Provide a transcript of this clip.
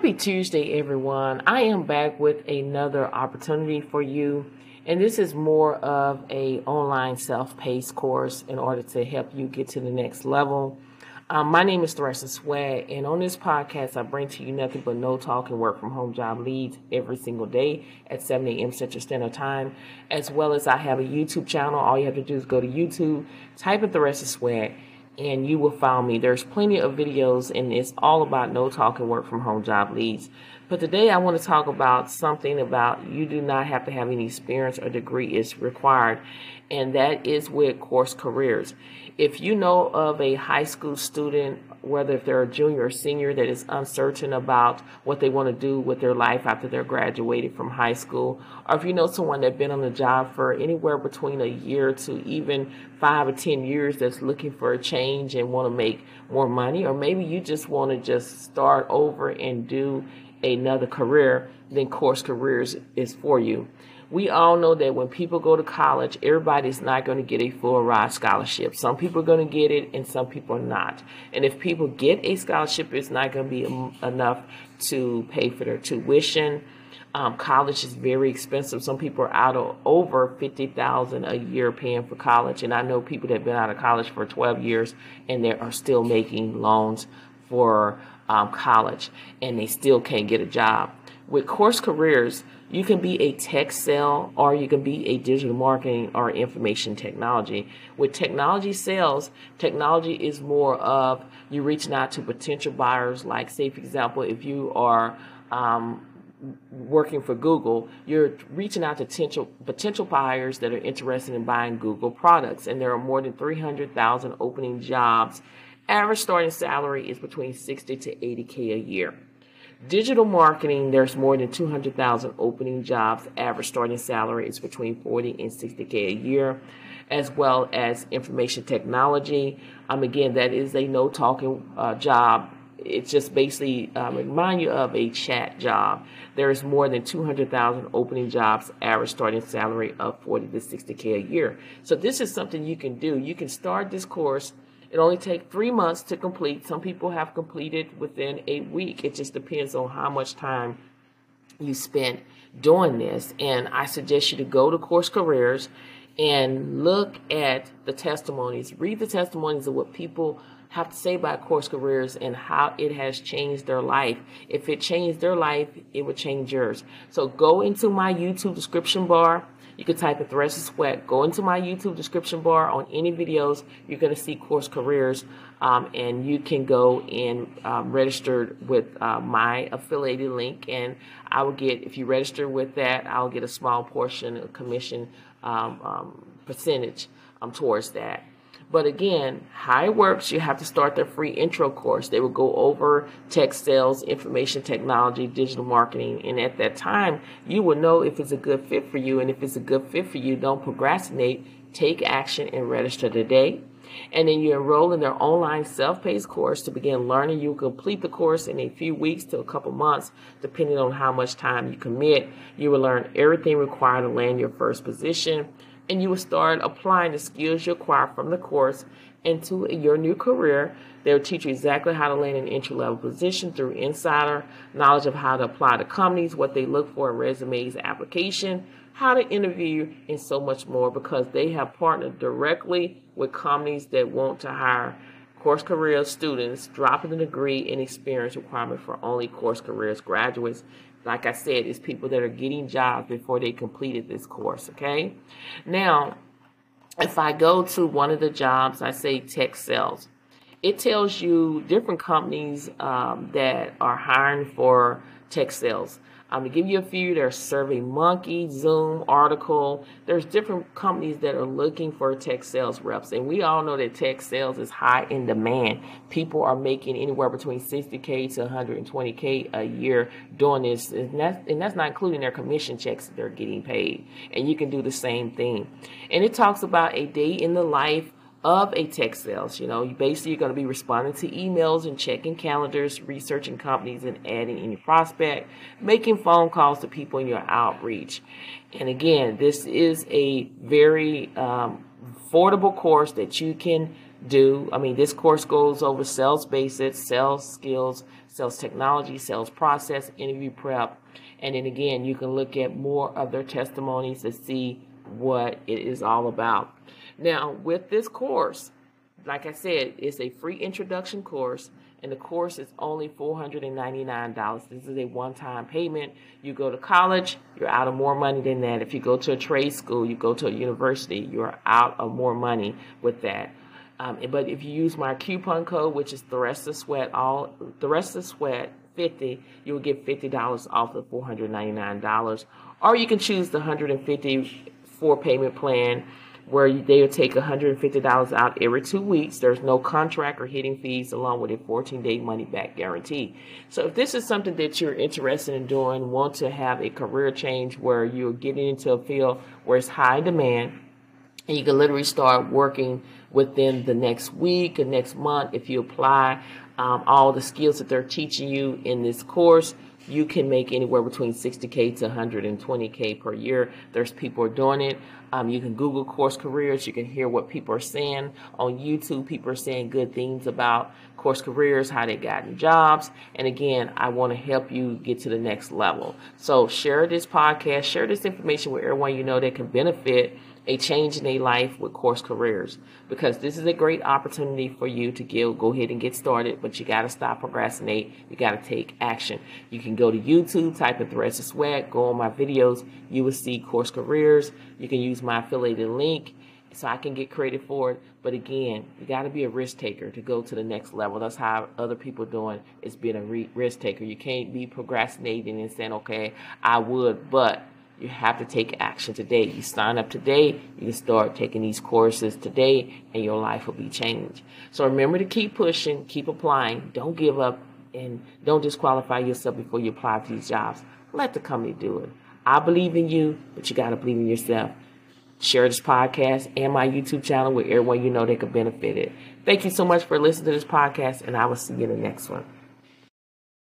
Happy Tuesday, everyone. I am back with another opportunity for you. And this is more of a online self-paced course in order to help you get to the next level. Um, my name is Thressa Sweat, and on this podcast, I bring to you nothing but no talk and work from home job leads every single day at 7 a.m. Central Standard Time, as well as I have a YouTube channel. All you have to do is go to YouTube, type in Thressa Sweat, and you will find me. There's plenty of videos, and it's all about no talk and work from home job leads. But today I want to talk about something about you do not have to have any experience or degree is required, and that is with course careers. If you know of a high school student whether if they're a junior or senior that is uncertain about what they want to do with their life after they're graduated from high school, or if you know someone that's been on the job for anywhere between a year to even five or ten years that's looking for a change and want to make more money, or maybe you just want to just start over and do another career, then Course Careers is for you we all know that when people go to college, everybody's not going to get a full ride scholarship. Some people are going to get it and some people are not. And if people get a scholarship, it's not going to be enough to pay for their tuition. Um, college is very expensive. Some people are out of over fifty thousand a year paying for college, and I know people that have been out of college for twelve years and they are still making loans for um, college, and they still can't get a job. With course careers, you can be a tech sale or you can be a digital marketing or information technology. With technology sales, technology is more of you reaching out to potential buyers. Like, say, for example, if you are um, working for Google, you're reaching out to potential potential buyers that are interested in buying Google products, and there are more than 300,000 opening jobs. Average starting salary is between 60 to 80k a year. Digital marketing, there's more than 200,000 opening jobs. Average starting salary is between 40 and 60K a year, as well as information technology. Um, again, that is a no talking uh, job. It's just basically um, remind you of a chat job. There is more than 200,000 opening jobs, average starting salary of 40 to 60K a year. So this is something you can do. You can start this course it only takes three months to complete. Some people have completed within a week. It just depends on how much time you spent doing this. And I suggest you to go to Course Careers and look at the testimonies. Read the testimonies of what people have to say about Course Careers and how it has changed their life. If it changed their life, it would change yours. So go into my YouTube description bar you can type in Thressa Sweat. Go into my YouTube description bar on any videos. You're going to see course careers, um, and you can go and um, register with uh, my affiliated link. And I will get, if you register with that, I'll get a small portion of commission um, um percentage um, towards that. But again, it works, you have to start their free intro course. They will go over tech sales, information technology, digital marketing. And at that time, you will know if it's a good fit for you. And if it's a good fit for you, don't procrastinate. Take action and register today. And then you enroll in their online self-paced course to begin learning. You complete the course in a few weeks to a couple months, depending on how much time you commit. You will learn everything required to land your first position and you will start applying the skills you acquire from the course into your new career. They'll teach you exactly how to land an entry level position through insider knowledge of how to apply to companies, what they look for in resumes, application, how to interview, and so much more because they have partnered directly with companies that want to hire course career students, dropping the degree and experience requirement for only course careers graduates like I said, it's people that are getting jobs before they completed this course, okay? Now, if I go to one of the jobs, I say tech sales, it tells you different companies um, that are hiring for tech sales. I'm gonna give you a few. There's SurveyMonkey, Zoom, Article. There's different companies that are looking for tech sales reps, and we all know that tech sales is high in demand. People are making anywhere between 60k to 120k a year doing this, and that's, and that's not including their commission checks that they're getting paid. And you can do the same thing. And it talks about a day in the life of a tech sales. You know, you basically you're going to be responding to emails and checking calendars, researching companies and adding any prospect, making phone calls to people in your outreach. And again, this is a very um, affordable course that you can do. I mean, this course goes over sales basics, sales skills, sales technology, sales process, interview prep. And then again, you can look at more of their testimonies to see what it is all about. Now, with this course, like I said, it's a free introduction course, and the course is only $499. This is a one time payment. You go to college, you're out of more money than that. If you go to a trade school, you go to a university, you're out of more money with that. Um, but if you use my coupon code, which is Thressa Sweat, all Thressa Sweat 50, you will get $50 off the $499. Or you can choose the 150 four payment plan where they will take $150 out every two weeks. There's no contract or hitting fees along with a 14 day money back guarantee. So if this is something that you're interested in doing, want to have a career change where you're getting into a field where it's high demand, and you can literally start working within the next week or next month if you apply um, all the skills that they're teaching you in this course you can make anywhere between 60k to 120k per year. There's people doing it. Um, you can google course careers. You can hear what people are saying on youtube. People are saying good things about course careers how they got jobs. And again i want to help you get to the next level. So share this podcast. Share this information with everyone you know that can benefit a change in their life with course careers. Because this is a great opportunity for you to get, go ahead and get started, but you got to stop procrastinate. You got to take action. You can go to YouTube, type in Thressa Sweat, go on my videos. You will see course careers. You can use my affiliated link so I can get credit for it. But again, you got to be a risk taker to go to the next level. That's how other people doing is being a re- risk taker. You can't be procrastinating and saying, okay, I would, but you have to take action today. You sign up today, you can start taking these courses today, and your life will be changed. So remember to keep pushing, keep applying. Don't give up, and don't disqualify yourself before you apply for these jobs. Let the company do it. I believe in you, but you got to believe in yourself. Share this podcast and my YouTube channel with everyone you know that could benefit it. Thank you so much for listening to this podcast, and I will see you in the next one.